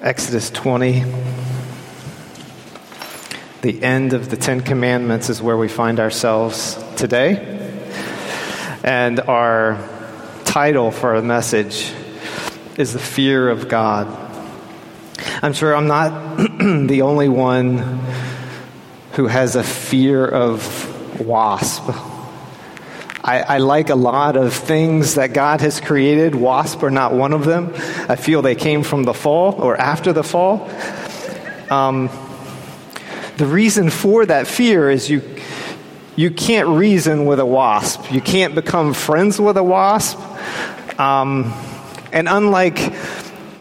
Exodus 20. The end of the Ten Commandments is where we find ourselves today. And our title for our message is The Fear of God. I'm sure I'm not the only one who has a fear of wasp. I, I, like a lot of things that God has created. Wasp are not one of them. I feel they came from the fall or after the fall. Um, the reason for that fear is you, you can't reason with a wasp. You can't become friends with a wasp. Um, and unlike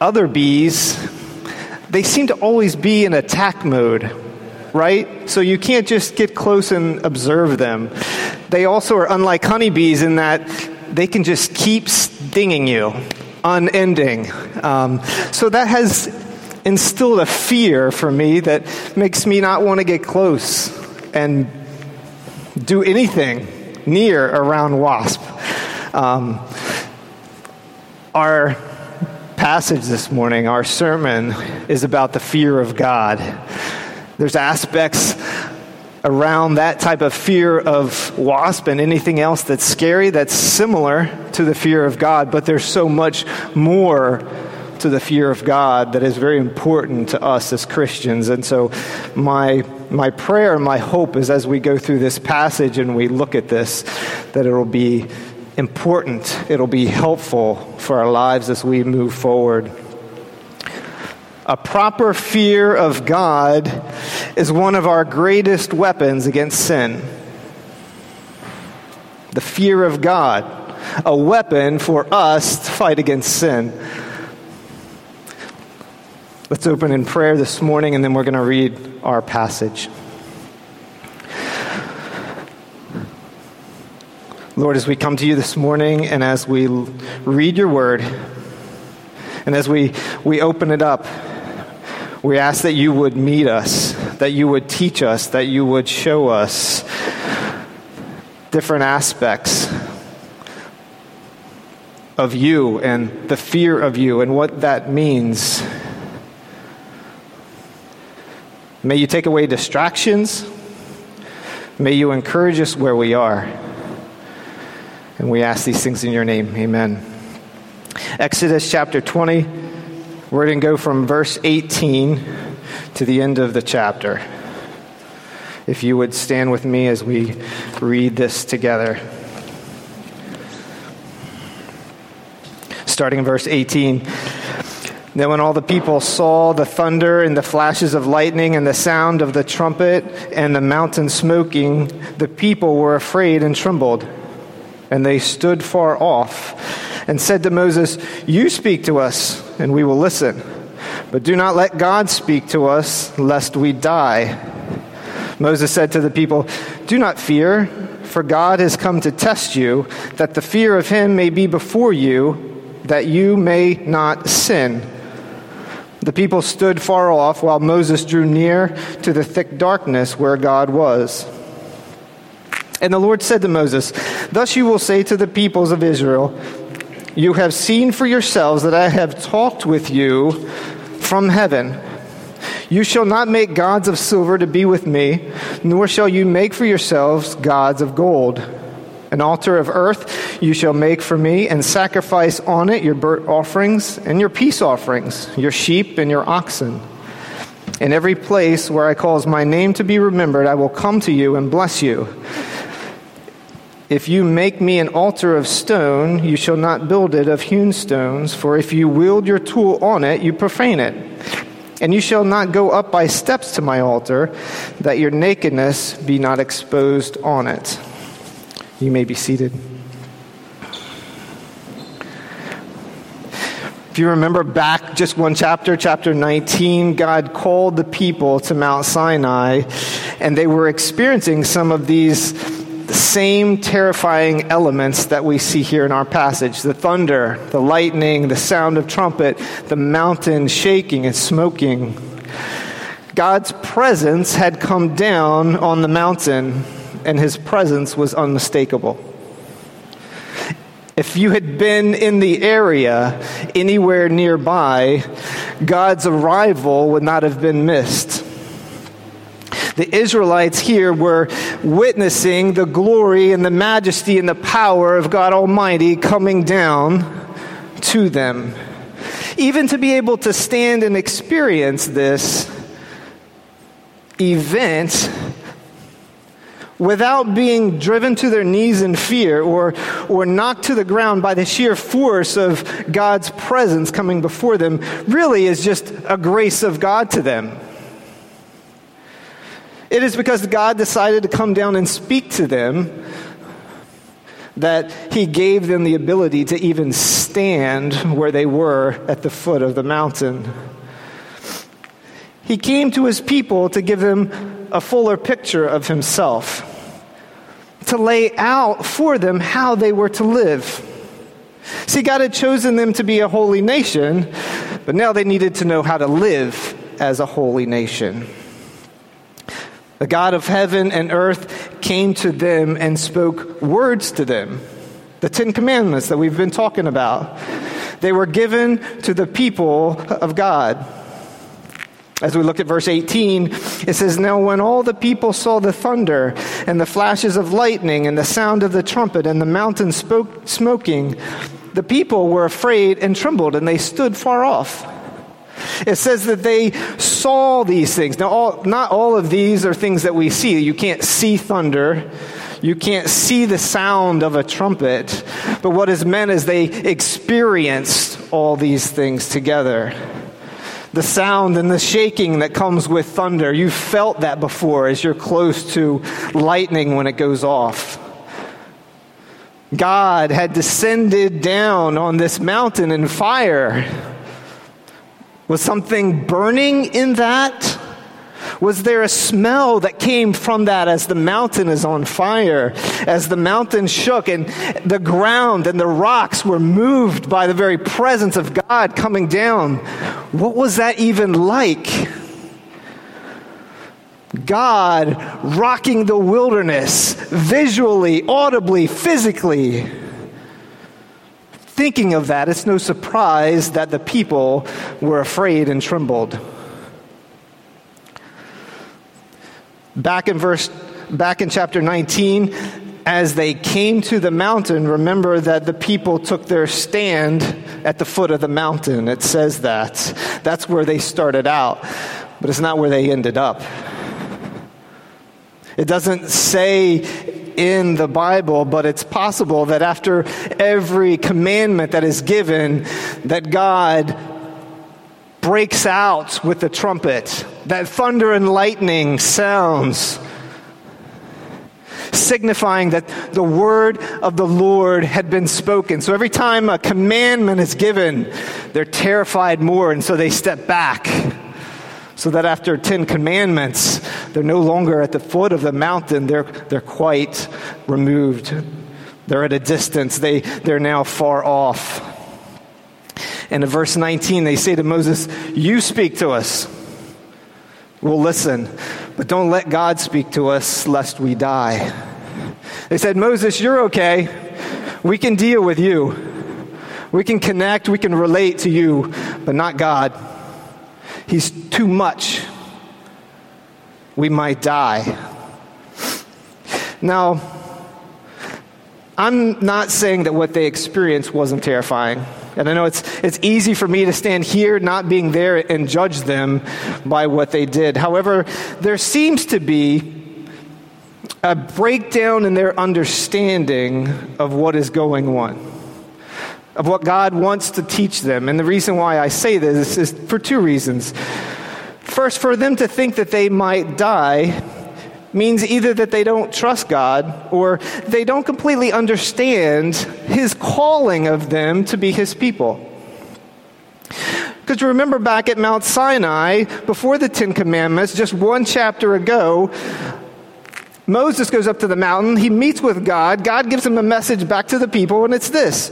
other bees, they seem to always be in attack mode, right? So you can't just get close and observe them. They also are unlike honeybees in that they can just keep stinging you, unending. Um, so that has instilled a fear for me that makes me not want to get close and do anything near around wasp. Um, our passage this morning, our sermon, is about the fear of God. There's aspects around that type of fear of wasp and anything else that's scary that's similar to the fear of God, but there's so much more to the fear of God that is very important to us as Christians. And so my my prayer, my hope is as we go through this passage and we look at this that it'll be important, it'll be helpful for our lives as we move forward. A proper fear of God is one of our greatest weapons against sin. The fear of God, a weapon for us to fight against sin. Let's open in prayer this morning and then we're going to read our passage. Lord, as we come to you this morning and as we read your word and as we, we open it up, we ask that you would meet us, that you would teach us, that you would show us different aspects of you and the fear of you and what that means. May you take away distractions. May you encourage us where we are. And we ask these things in your name. Amen. Exodus chapter 20. We're going to go from verse 18 to the end of the chapter. If you would stand with me as we read this together. Starting in verse 18. Then, when all the people saw the thunder and the flashes of lightning and the sound of the trumpet and the mountain smoking, the people were afraid and trembled. And they stood far off and said to Moses, You speak to us, and we will listen. But do not let God speak to us, lest we die. Moses said to the people, Do not fear, for God has come to test you, that the fear of him may be before you, that you may not sin. The people stood far off while Moses drew near to the thick darkness where God was. And the Lord said to Moses, Thus you will say to the peoples of Israel, you have seen for yourselves that I have talked with you from heaven. You shall not make gods of silver to be with me, nor shall you make for yourselves gods of gold. An altar of earth you shall make for me, and sacrifice on it your burnt offerings and your peace offerings, your sheep and your oxen. In every place where I cause my name to be remembered, I will come to you and bless you. If you make me an altar of stone, you shall not build it of hewn stones, for if you wield your tool on it, you profane it. And you shall not go up by steps to my altar, that your nakedness be not exposed on it. You may be seated. If you remember back just one chapter, chapter 19, God called the people to Mount Sinai, and they were experiencing some of these the same terrifying elements that we see here in our passage the thunder, the lightning, the sound of trumpet, the mountain shaking and smoking. God's presence had come down on the mountain, and his presence was unmistakable. If you had been in the area anywhere nearby, God's arrival would not have been missed. The Israelites here were witnessing the glory and the majesty and the power of God Almighty coming down to them. Even to be able to stand and experience this event without being driven to their knees in fear or, or knocked to the ground by the sheer force of God's presence coming before them really is just a grace of God to them. It is because God decided to come down and speak to them that He gave them the ability to even stand where they were at the foot of the mountain. He came to His people to give them a fuller picture of Himself to lay out for them how they were to live. See, God had chosen them to be a holy nation, but now they needed to know how to live as a holy nation. The God of heaven and earth came to them and spoke words to them. The Ten Commandments that we've been talking about. They were given to the people of God. As we look at verse 18, it says, Now when all the people saw the thunder and the flashes of lightning and the sound of the trumpet and the mountain spoke, smoking, the people were afraid and trembled, and they stood far off. It says that they saw these things. Now, all, not all of these are things that we see. You can't see thunder. You can't see the sound of a trumpet. But what is meant is they experienced all these things together the sound and the shaking that comes with thunder. You've felt that before as you're close to lightning when it goes off. God had descended down on this mountain in fire. Was something burning in that? Was there a smell that came from that as the mountain is on fire, as the mountain shook and the ground and the rocks were moved by the very presence of God coming down? What was that even like? God rocking the wilderness visually, audibly, physically. Thinking of that, it's no surprise that the people were afraid and trembled. Back in verse back in chapter 19, as they came to the mountain, remember that the people took their stand at the foot of the mountain. It says that. That's where they started out, but it's not where they ended up. It doesn't say in the Bible, but it's possible that after every commandment that is given, that God breaks out with the trumpet, that thunder and lightning sounds, signifying that the word of the Lord had been spoken. So every time a commandment is given, they're terrified more, and so they step back. So that after 10 commandments, they're no longer at the foot of the mountain, they're, they're quite removed. They're at a distance, they, they're now far off. And in verse 19, they say to Moses, You speak to us. We'll listen, but don't let God speak to us lest we die. They said, Moses, you're okay. We can deal with you. We can connect, we can relate to you, but not God. He's too much. We might die. Now, I'm not saying that what they experienced wasn't terrifying. And I know it's, it's easy for me to stand here not being there and judge them by what they did. However, there seems to be a breakdown in their understanding of what is going on, of what God wants to teach them. And the reason why I say this is for two reasons. First, for them to think that they might die means either that they don't trust God or they don't completely understand His calling of them to be His people. Because remember back at Mount Sinai, before the Ten Commandments, just one chapter ago, Moses goes up to the mountain, he meets with God, God gives him a message back to the people, and it's this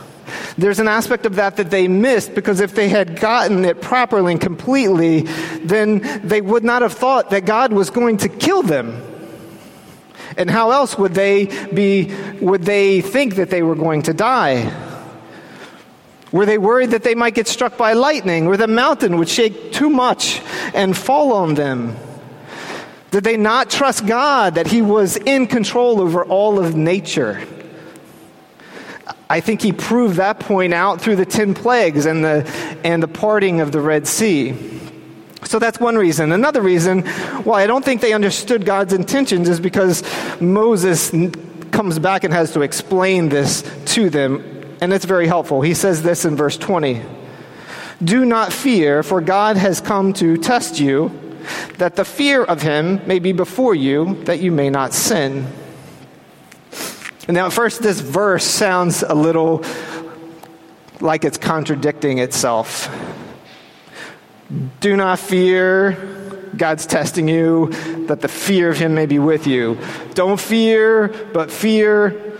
there's an aspect of that that they missed because if they had gotten it properly and completely, then they would not have thought that God was going to kill them. And how else would they be, would they think that they were going to die? Were they worried that they might get struck by lightning or the mountain would shake too much and fall on them? Did they not trust God that He was in control over all of nature? I think He proved that point out through the 10 plagues and the, and the parting of the Red Sea. So that's one reason. Another reason why I don't think they understood God's intentions is because Moses comes back and has to explain this to them, and it's very helpful. He says this in verse 20 Do not fear, for God has come to test you, that the fear of him may be before you, that you may not sin. Now, at first, this verse sounds a little like it's contradicting itself. Do not fear. God's testing you, that the fear of Him may be with you. Don't fear, but fear.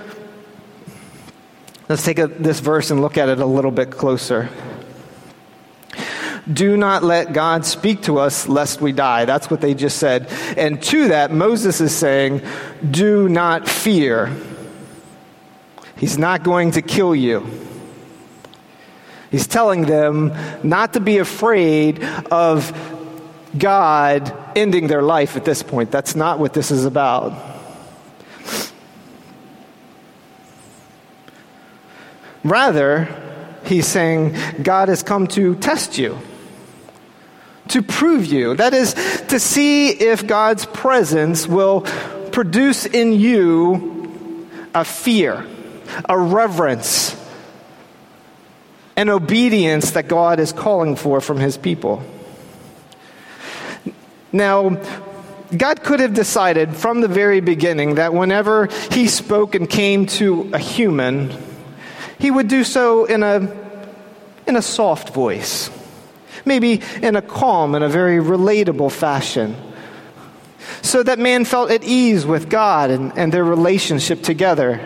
Let's take a, this verse and look at it a little bit closer. Do not let God speak to us lest we die. That's what they just said. And to that, Moses is saying, Do not fear. He's not going to kill you. He's telling them not to be afraid of God ending their life at this point. That's not what this is about. Rather, he's saying God has come to test you, to prove you. That is, to see if God's presence will produce in you a fear, a reverence, and obedience that God is calling for from his people. Now, God could have decided from the very beginning that whenever he spoke and came to a human, he would do so in a, in a soft voice, maybe in a calm and a very relatable fashion, so that man felt at ease with God and, and their relationship together.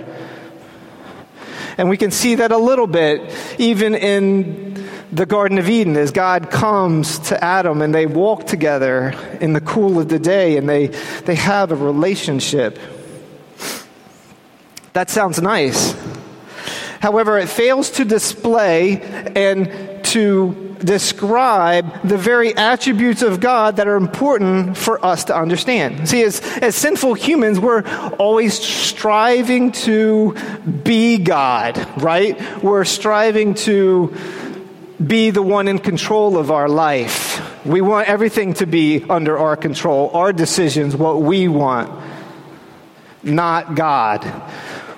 And we can see that a little bit even in the Garden of Eden as God comes to Adam and they walk together in the cool of the day and they, they have a relationship. That sounds nice. However, it fails to display and to describe the very attributes of God that are important for us to understand. See, as, as sinful humans, we're always striving to be God, right? We're striving to be the one in control of our life. We want everything to be under our control, our decisions, what we want, not God.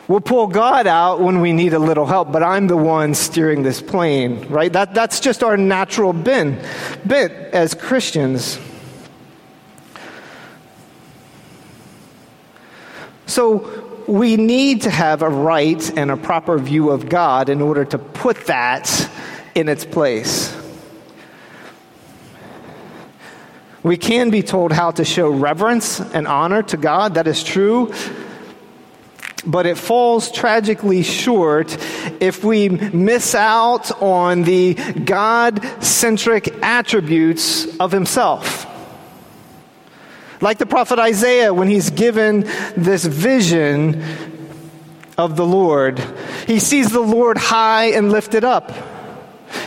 We'll pull God out when we need a little help, but I'm the one steering this plane, right? That, that's just our natural bent, bent as Christians. So we need to have a right and a proper view of God in order to put that in its place. We can be told how to show reverence and honor to God, that is true but it falls tragically short if we miss out on the God centric attributes of Himself. Like the prophet Isaiah, when he's given this vision of the Lord, he sees the Lord high and lifted up.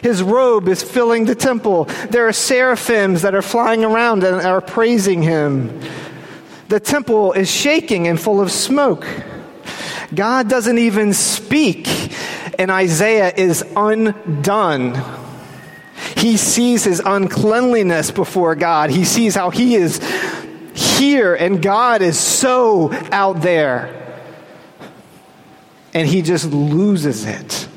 His robe is filling the temple. There are seraphims that are flying around and are praising him. The temple is shaking and full of smoke. God doesn't even speak, and Isaiah is undone. He sees his uncleanliness before God. He sees how he is here, and God is so out there. And he just loses it.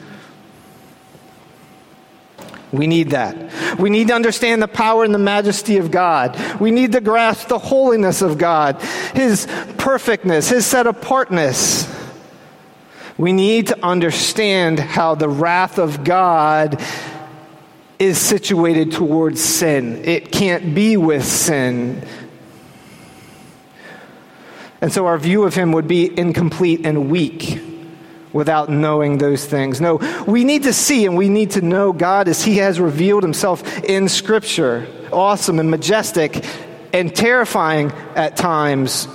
We need that. We need to understand the power and the majesty of God. We need to grasp the holiness of God, His perfectness, His set apartness. We need to understand how the wrath of God is situated towards sin. It can't be with sin. And so our view of him would be incomplete and weak without knowing those things. No, we need to see and we need to know God as he has revealed himself in Scripture. Awesome and majestic and terrifying at times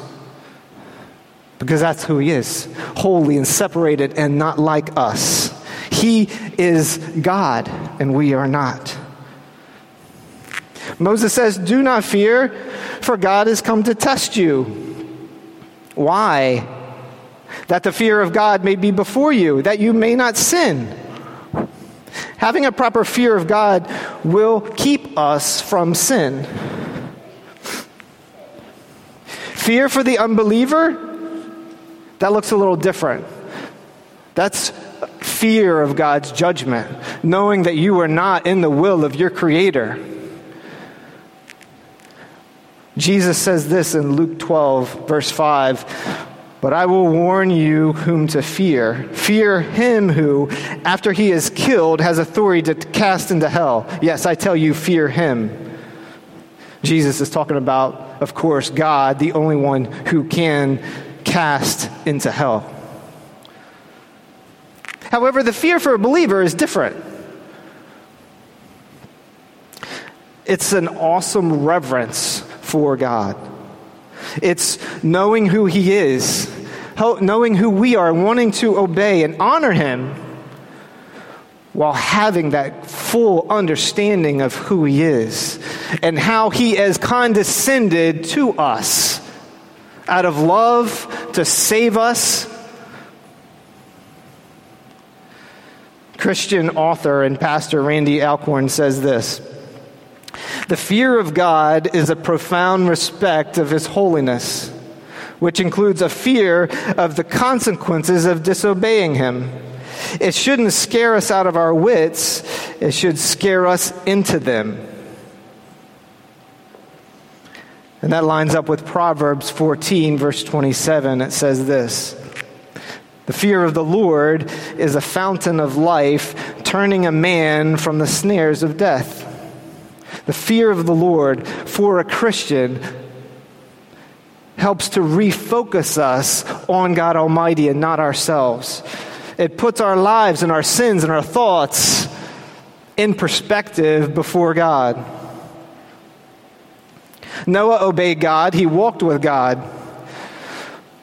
because that's who he is holy and separated and not like us. He is God, and we are not. Moses says, Do not fear, for God has come to test you. Why? That the fear of God may be before you, that you may not sin. Having a proper fear of God will keep us from sin. Fear for the unbeliever, that looks a little different. That's fear of God's judgment, knowing that you are not in the will of your Creator. Jesus says this in Luke 12, verse 5 But I will warn you whom to fear. Fear him who, after he is killed, has authority to cast into hell. Yes, I tell you, fear him. Jesus is talking about, of course, God, the only one who can cast into hell. However, the fear for a believer is different. It's an awesome reverence for God. It's knowing who He is, knowing who we are, wanting to obey and honor Him while having that full understanding of who He is and how He has condescended to us out of love to save us Christian author and pastor Randy Alcorn says this The fear of God is a profound respect of His holiness, which includes a fear of the consequences of disobeying Him. It shouldn't scare us out of our wits, it should scare us into them. And that lines up with Proverbs 14, verse 27. It says this the fear of the Lord is a fountain of life, turning a man from the snares of death. The fear of the Lord for a Christian helps to refocus us on God Almighty and not ourselves. It puts our lives and our sins and our thoughts in perspective before God. Noah obeyed God, he walked with God.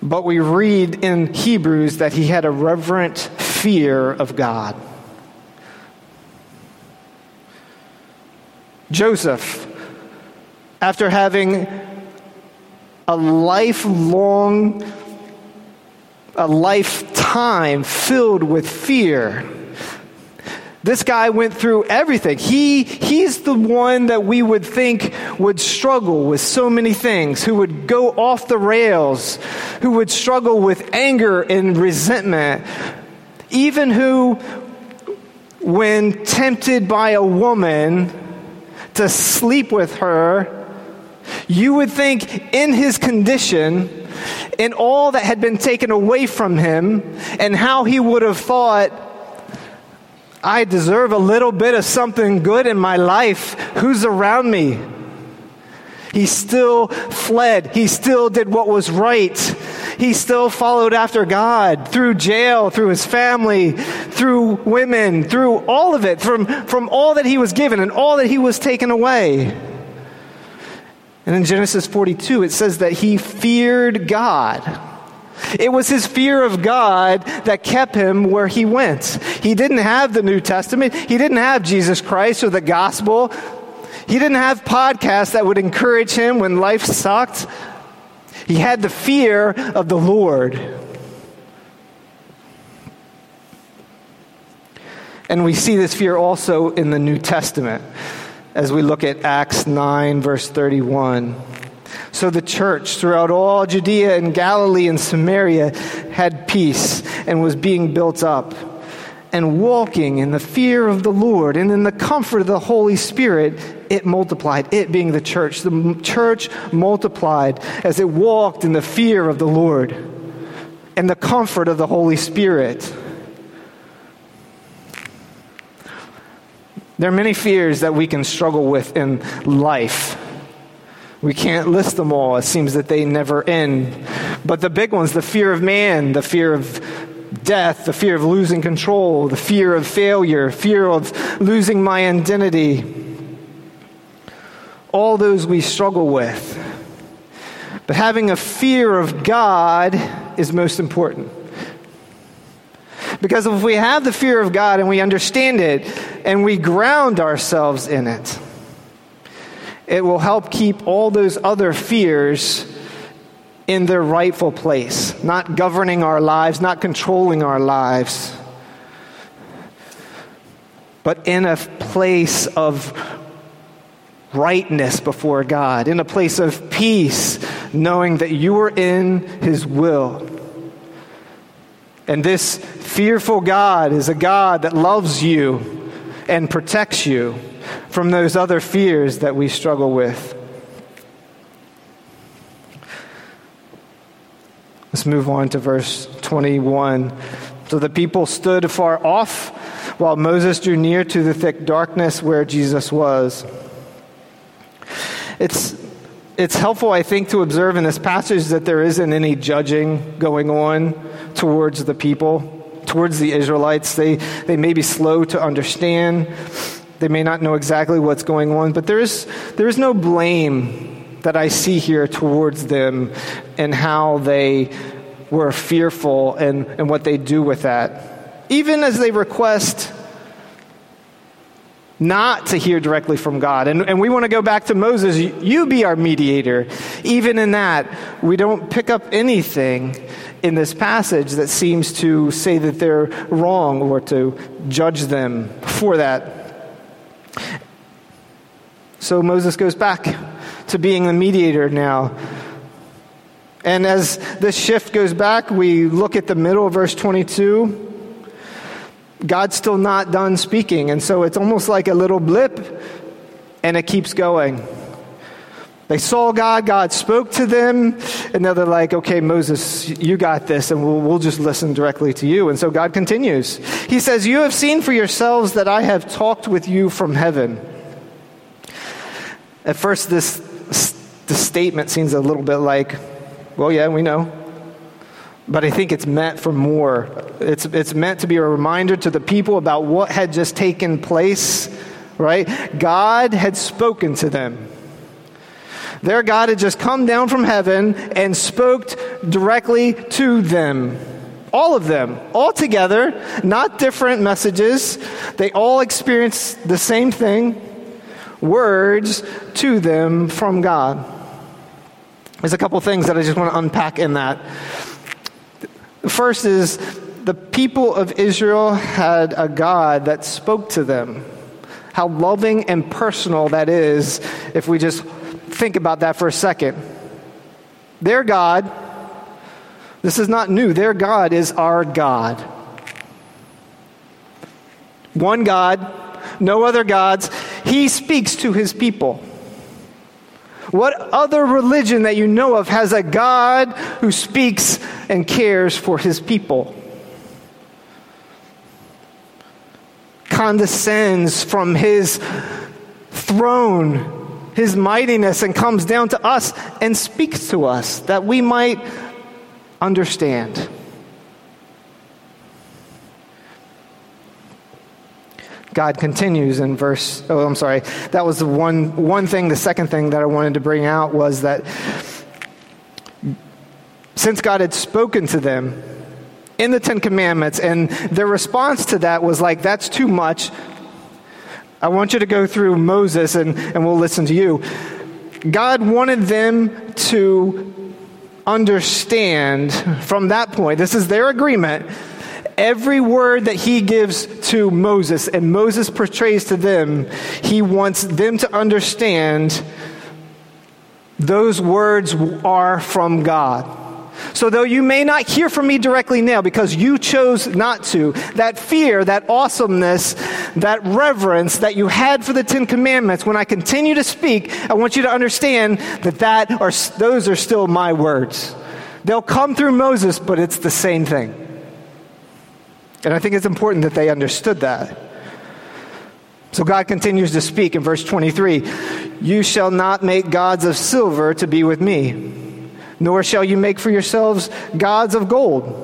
But we read in Hebrews that he had a reverent fear of God. Joseph, after having a lifelong, a lifetime filled with fear, this guy went through everything. He, he's the one that we would think would struggle with so many things, who would go off the rails, who would struggle with anger and resentment, even who, when tempted by a woman to sleep with her, you would think in his condition, in all that had been taken away from him, and how he would have thought, I deserve a little bit of something good in my life. Who's around me? He still fled. He still did what was right. He still followed after God through jail, through his family, through women, through all of it, from, from all that he was given and all that he was taken away. And in Genesis 42, it says that he feared God. It was his fear of God that kept him where he went. He didn't have the New Testament, he didn't have Jesus Christ or the gospel. He didn't have podcasts that would encourage him when life sucked. He had the fear of the Lord. And we see this fear also in the New Testament as we look at Acts 9, verse 31. So the church throughout all Judea and Galilee and Samaria had peace and was being built up and walking in the fear of the Lord and in the comfort of the Holy Spirit, it multiplied. It being the church. The church multiplied as it walked in the fear of the Lord. and the comfort of the Holy Spirit. There are many fears that we can struggle with in life. We can't list them all. It seems that they never end. But the big ones the fear of man, the fear of death, the fear of losing control, the fear of failure, fear of losing my identity. All those we struggle with. But having a fear of God is most important. Because if we have the fear of God and we understand it and we ground ourselves in it, it will help keep all those other fears in their rightful place, not governing our lives, not controlling our lives, but in a place of rightness before God, in a place of peace, knowing that you are in His will. And this fearful God is a God that loves you and protects you from those other fears that we struggle with. Let's move on to verse 21. So the people stood afar off while Moses drew near to the thick darkness where Jesus was. It's, it's helpful, I think, to observe in this passage that there isn't any judging going on towards the people, towards the Israelites. They, they may be slow to understand, they may not know exactly what's going on, but there is, there is no blame that I see here towards them and how they were fearful and, and what they do with that. Even as they request not to hear directly from God. And, and we want to go back to Moses, you be our mediator. Even in that, we don't pick up anything in this passage that seems to say that they're wrong or to judge them for that. So Moses goes back to being the mediator now. And as this shift goes back, we look at the middle of verse 22. God's still not done speaking. And so it's almost like a little blip, and it keeps going. They saw God, God spoke to them, and now they're like, okay, Moses, you got this, and we'll, we'll just listen directly to you. And so God continues. He says, You have seen for yourselves that I have talked with you from heaven. At first, this, this statement seems a little bit like, well, yeah, we know. But I think it's meant for more. It's, it's meant to be a reminder to the people about what had just taken place, right? God had spoken to them. Their God had just come down from heaven and spoke directly to them. All of them, all together, not different messages. They all experienced the same thing words to them from God. There's a couple things that I just want to unpack in that. First is the people of Israel had a God that spoke to them. How loving and personal that is if we just think about that for a second. Their God, this is not new, their God is our God. One God, no other gods. He speaks to his people. What other religion that you know of has a God who speaks and cares for his people? Condescends from his throne, his mightiness, and comes down to us and speaks to us that we might understand. God continues in verse, oh, I'm sorry. That was the one, one thing. The second thing that I wanted to bring out was that since God had spoken to them in the Ten Commandments, and their response to that was like, that's too much. I want you to go through Moses and, and we'll listen to you. God wanted them to understand from that point, this is their agreement every word that he gives to Moses and Moses portrays to them, he wants them to understand those words are from God. So, though you may not hear from me directly now because you chose not to, that fear, that awesomeness, that reverence that you had for the Ten Commandments, when I continue to speak, I want you to understand that, that are, those are still my words. They'll come through Moses, but it's the same thing. And I think it's important that they understood that. So God continues to speak in verse 23 You shall not make gods of silver to be with me, nor shall you make for yourselves gods of gold.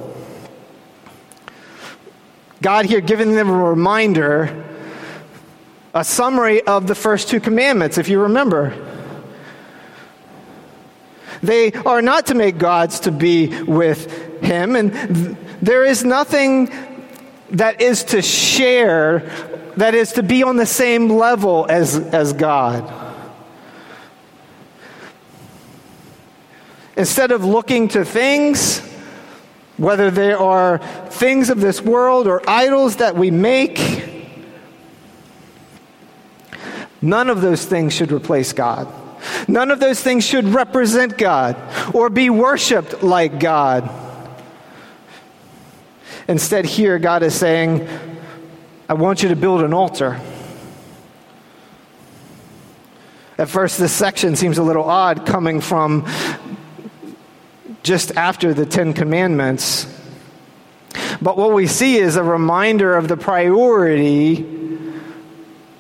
God here giving them a reminder, a summary of the first two commandments, if you remember. They are not to make gods to be with him, and th- there is nothing that is to share, that is to be on the same level as, as God. Instead of looking to things, whether they are things of this world or idols that we make, none of those things should replace God. None of those things should represent God or be worshiped like God. Instead, here, God is saying, I want you to build an altar. At first, this section seems a little odd coming from just after the Ten Commandments. But what we see is a reminder of the priority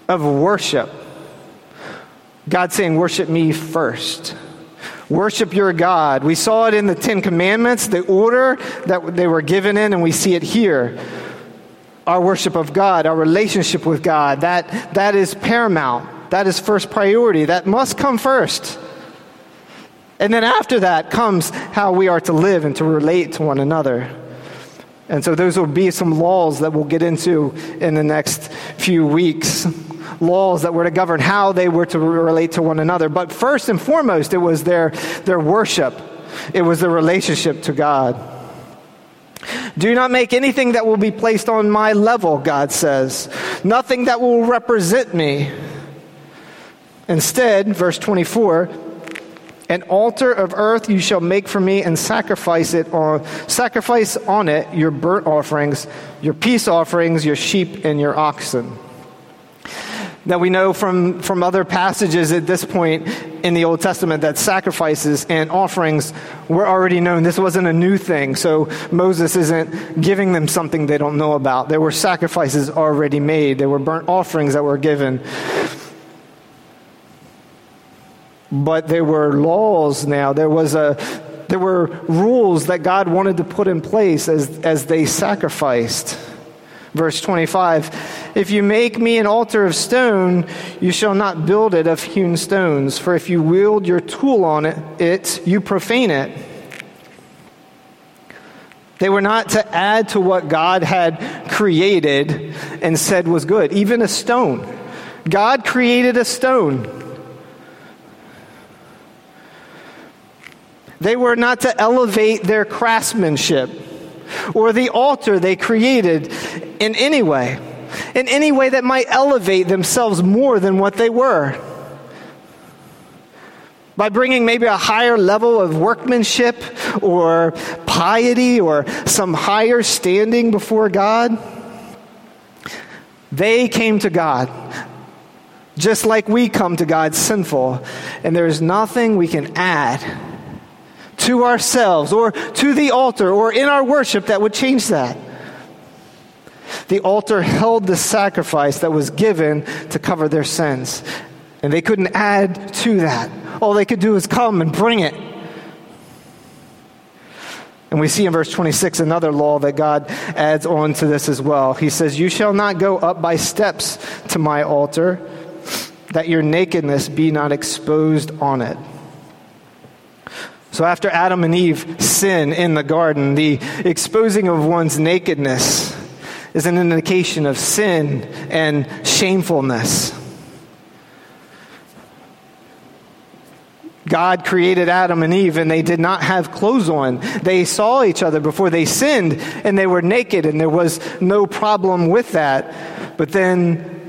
of worship. God saying, Worship me first. Worship your God. We saw it in the Ten Commandments, the order that they were given in, and we see it here. Our worship of God, our relationship with God, that, that is paramount. That is first priority. That must come first. And then after that comes how we are to live and to relate to one another. And so those will be some laws that we'll get into in the next few weeks laws that were to govern how they were to relate to one another. But first and foremost, it was their, their worship, it was their relationship to God. Do not make anything that will be placed on my level, God says. Nothing that will represent me. Instead, verse 24, an altar of earth you shall make for me and sacrifice it on sacrifice on it your burnt offerings, your peace offerings, your sheep and your oxen. Now, we know from, from other passages at this point in the Old Testament that sacrifices and offerings were already known. This wasn't a new thing, so Moses isn't giving them something they don't know about. There were sacrifices already made, there were burnt offerings that were given. But there were laws now. There was a there were rules that God wanted to put in place as, as they sacrificed. Verse 25 If you make me an altar of stone, you shall not build it of hewn stones, for if you wield your tool on it, it you profane it. They were not to add to what God had created and said was good, even a stone. God created a stone. They were not to elevate their craftsmanship or the altar they created in any way, in any way that might elevate themselves more than what they were. By bringing maybe a higher level of workmanship or piety or some higher standing before God, they came to God just like we come to God sinful, and there is nothing we can add to ourselves or to the altar or in our worship that would change that. The altar held the sacrifice that was given to cover their sins. And they couldn't add to that. All they could do is come and bring it. And we see in verse 26 another law that God adds on to this as well. He says, You shall not go up by steps to my altar, that your nakedness be not exposed on it. So, after Adam and Eve sin in the garden, the exposing of one's nakedness is an indication of sin and shamefulness. God created Adam and Eve, and they did not have clothes on. They saw each other before they sinned, and they were naked, and there was no problem with that. But then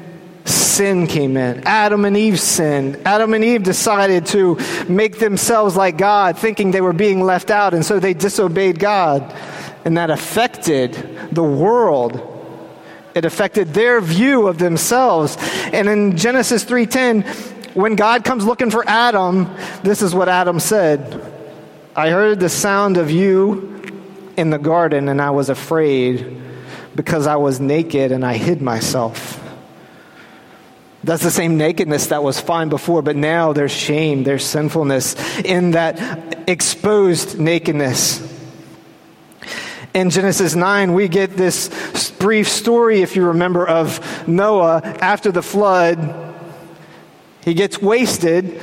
sin came in. Adam and Eve sinned. Adam and Eve decided to make themselves like God, thinking they were being left out, and so they disobeyed God. And that affected the world. It affected their view of themselves. And in Genesis 3:10, when God comes looking for Adam, this is what Adam said. I heard the sound of you in the garden, and I was afraid because I was naked and I hid myself. That's the same nakedness that was fine before, but now there's shame, there's sinfulness in that exposed nakedness. In Genesis 9, we get this brief story, if you remember, of Noah after the flood. He gets wasted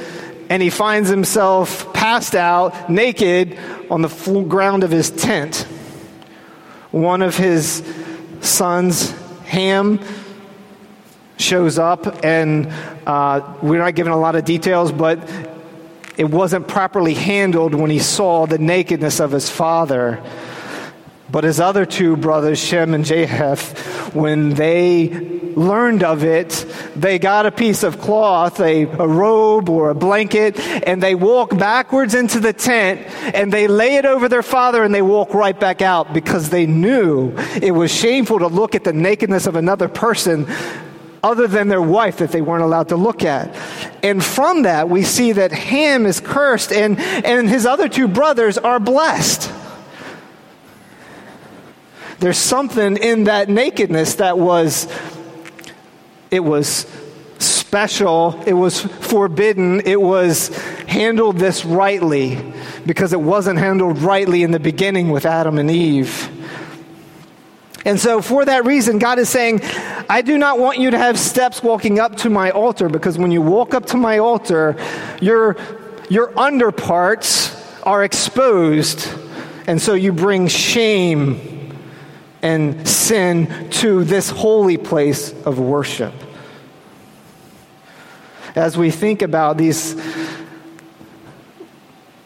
and he finds himself passed out, naked, on the ground of his tent. One of his sons, Ham, shows up, and uh, we're not given a lot of details, but it wasn't properly handled when he saw the nakedness of his father. But his other two brothers, Shem and Japheth, when they learned of it, they got a piece of cloth, a, a, robe or a blanket, and they walk backwards into the tent and they lay it over their father and they walk right back out because they knew it was shameful to look at the nakedness of another person other than their wife that they weren't allowed to look at. And from that, we see that Ham is cursed and, and his other two brothers are blessed. There's something in that nakedness that was, it was special, it was forbidden, it was handled this rightly because it wasn't handled rightly in the beginning with Adam and Eve. And so, for that reason, God is saying, I do not want you to have steps walking up to my altar because when you walk up to my altar, your, your underparts are exposed. And so you bring shame and sin to this holy place of worship. As we think about these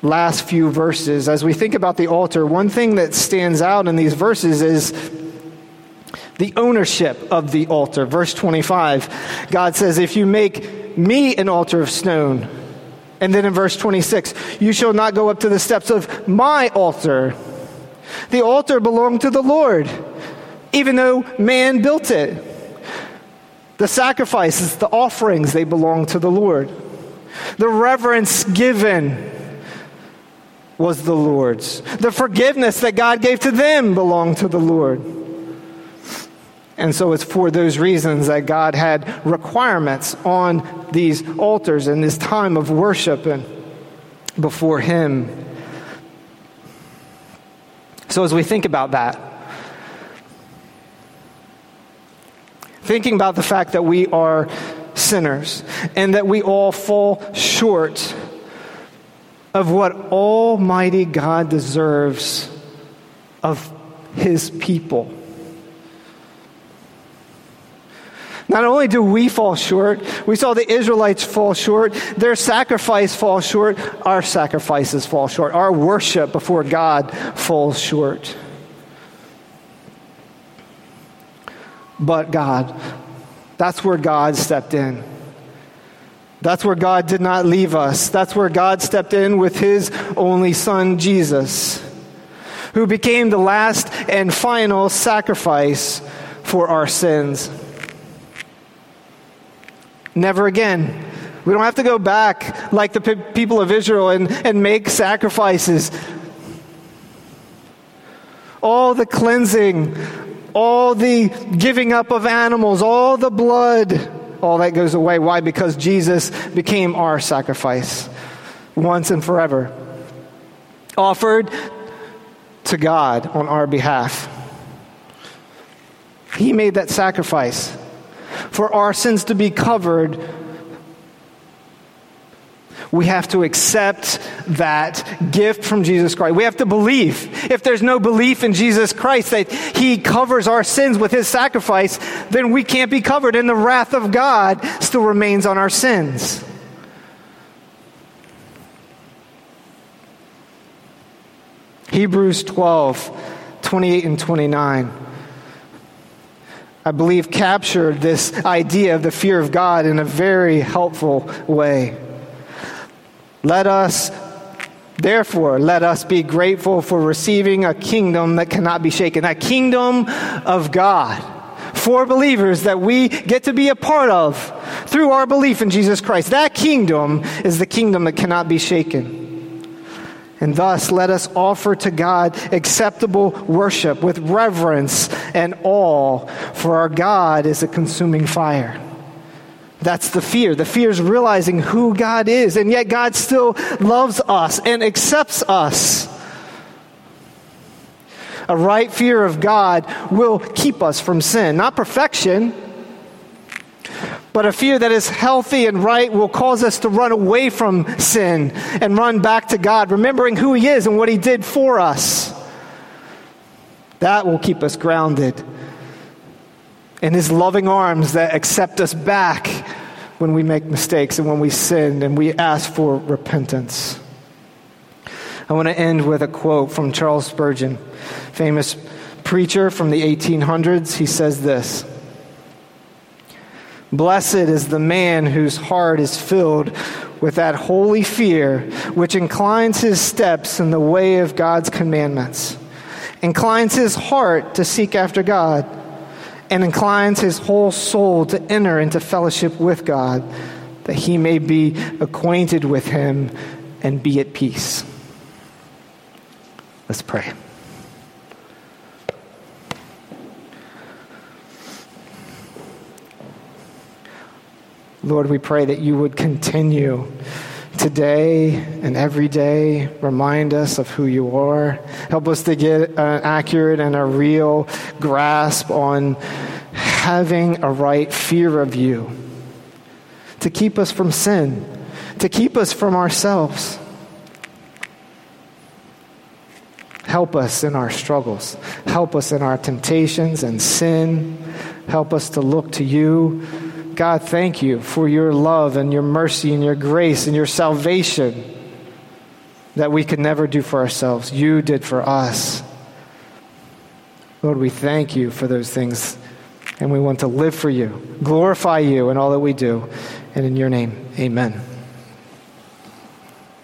last few verses, as we think about the altar, one thing that stands out in these verses is the ownership of the altar. Verse 25, God says, If you make me an altar of stone, and then in verse 26, you shall not go up to the steps of my altar. The altar belonged to the Lord, even though man built it. The sacrifices, the offerings, they belong to the Lord. The reverence given was the Lord's. The forgiveness that God gave to them belonged to the Lord. And so it's for those reasons that God had requirements on these altars in this time of worship and before Him. So, as we think about that, thinking about the fact that we are sinners and that we all fall short of what Almighty God deserves of His people. Not only do we fall short, we saw the Israelites fall short, their sacrifice fall short, our sacrifices fall short, our worship before God falls short. But God, that's where God stepped in. That's where God did not leave us. That's where God stepped in with his only son, Jesus, who became the last and final sacrifice for our sins. Never again. We don't have to go back like the people of Israel and, and make sacrifices. All the cleansing, all the giving up of animals, all the blood, all that goes away. Why? Because Jesus became our sacrifice once and forever, offered to God on our behalf. He made that sacrifice for our sins to be covered, we have to accept that gift from Jesus Christ. We have to believe. If there's no belief in Jesus Christ that He covers our sins with His sacrifice, then we can't be covered, and the wrath of God still remains on our sins. Hebrews 12, 28 and 29. I believe, captured this idea of the fear of God in a very helpful way. Let us, therefore, let us be grateful for receiving a kingdom that cannot be shaken, a kingdom of God for believers that we get to be a part of through our belief in Jesus Christ. That kingdom is the kingdom that cannot be shaken. And thus, let us offer to God acceptable worship with reverence and awe, for our God is a consuming fire. That's the fear. The fear is realizing who God is, and yet God still loves us and accepts us. A right fear of God will keep us from sin. Not perfection, but a fear that is healthy and right will cause us to run away from sin and run back to God, remembering who He is and what He did for us. That will keep us grounded in His loving arms that accept us back when we make mistakes and when we sin and we ask for repentance. I want to end with a quote from Charles Spurgeon, famous preacher from the 1800s. He says this. Blessed is the man whose heart is filled with that holy fear which inclines his steps in the way of God's commandments, inclines his heart to seek after God, and inclines his whole soul to enter into fellowship with God, that he may be acquainted with him and be at peace. Let's pray. Lord, we pray that you would continue today and every day remind us of who you are. Help us to get an accurate and a real grasp on having a right fear of you, to keep us from sin, to keep us from ourselves. Help us in our struggles. Help us in our temptations and sin. Help us to look to you God, thank you for your love and your mercy and your grace and your salvation that we could never do for ourselves. You did for us. Lord, we thank you for those things, and we want to live for you, glorify you in all that we do. And in your name, amen.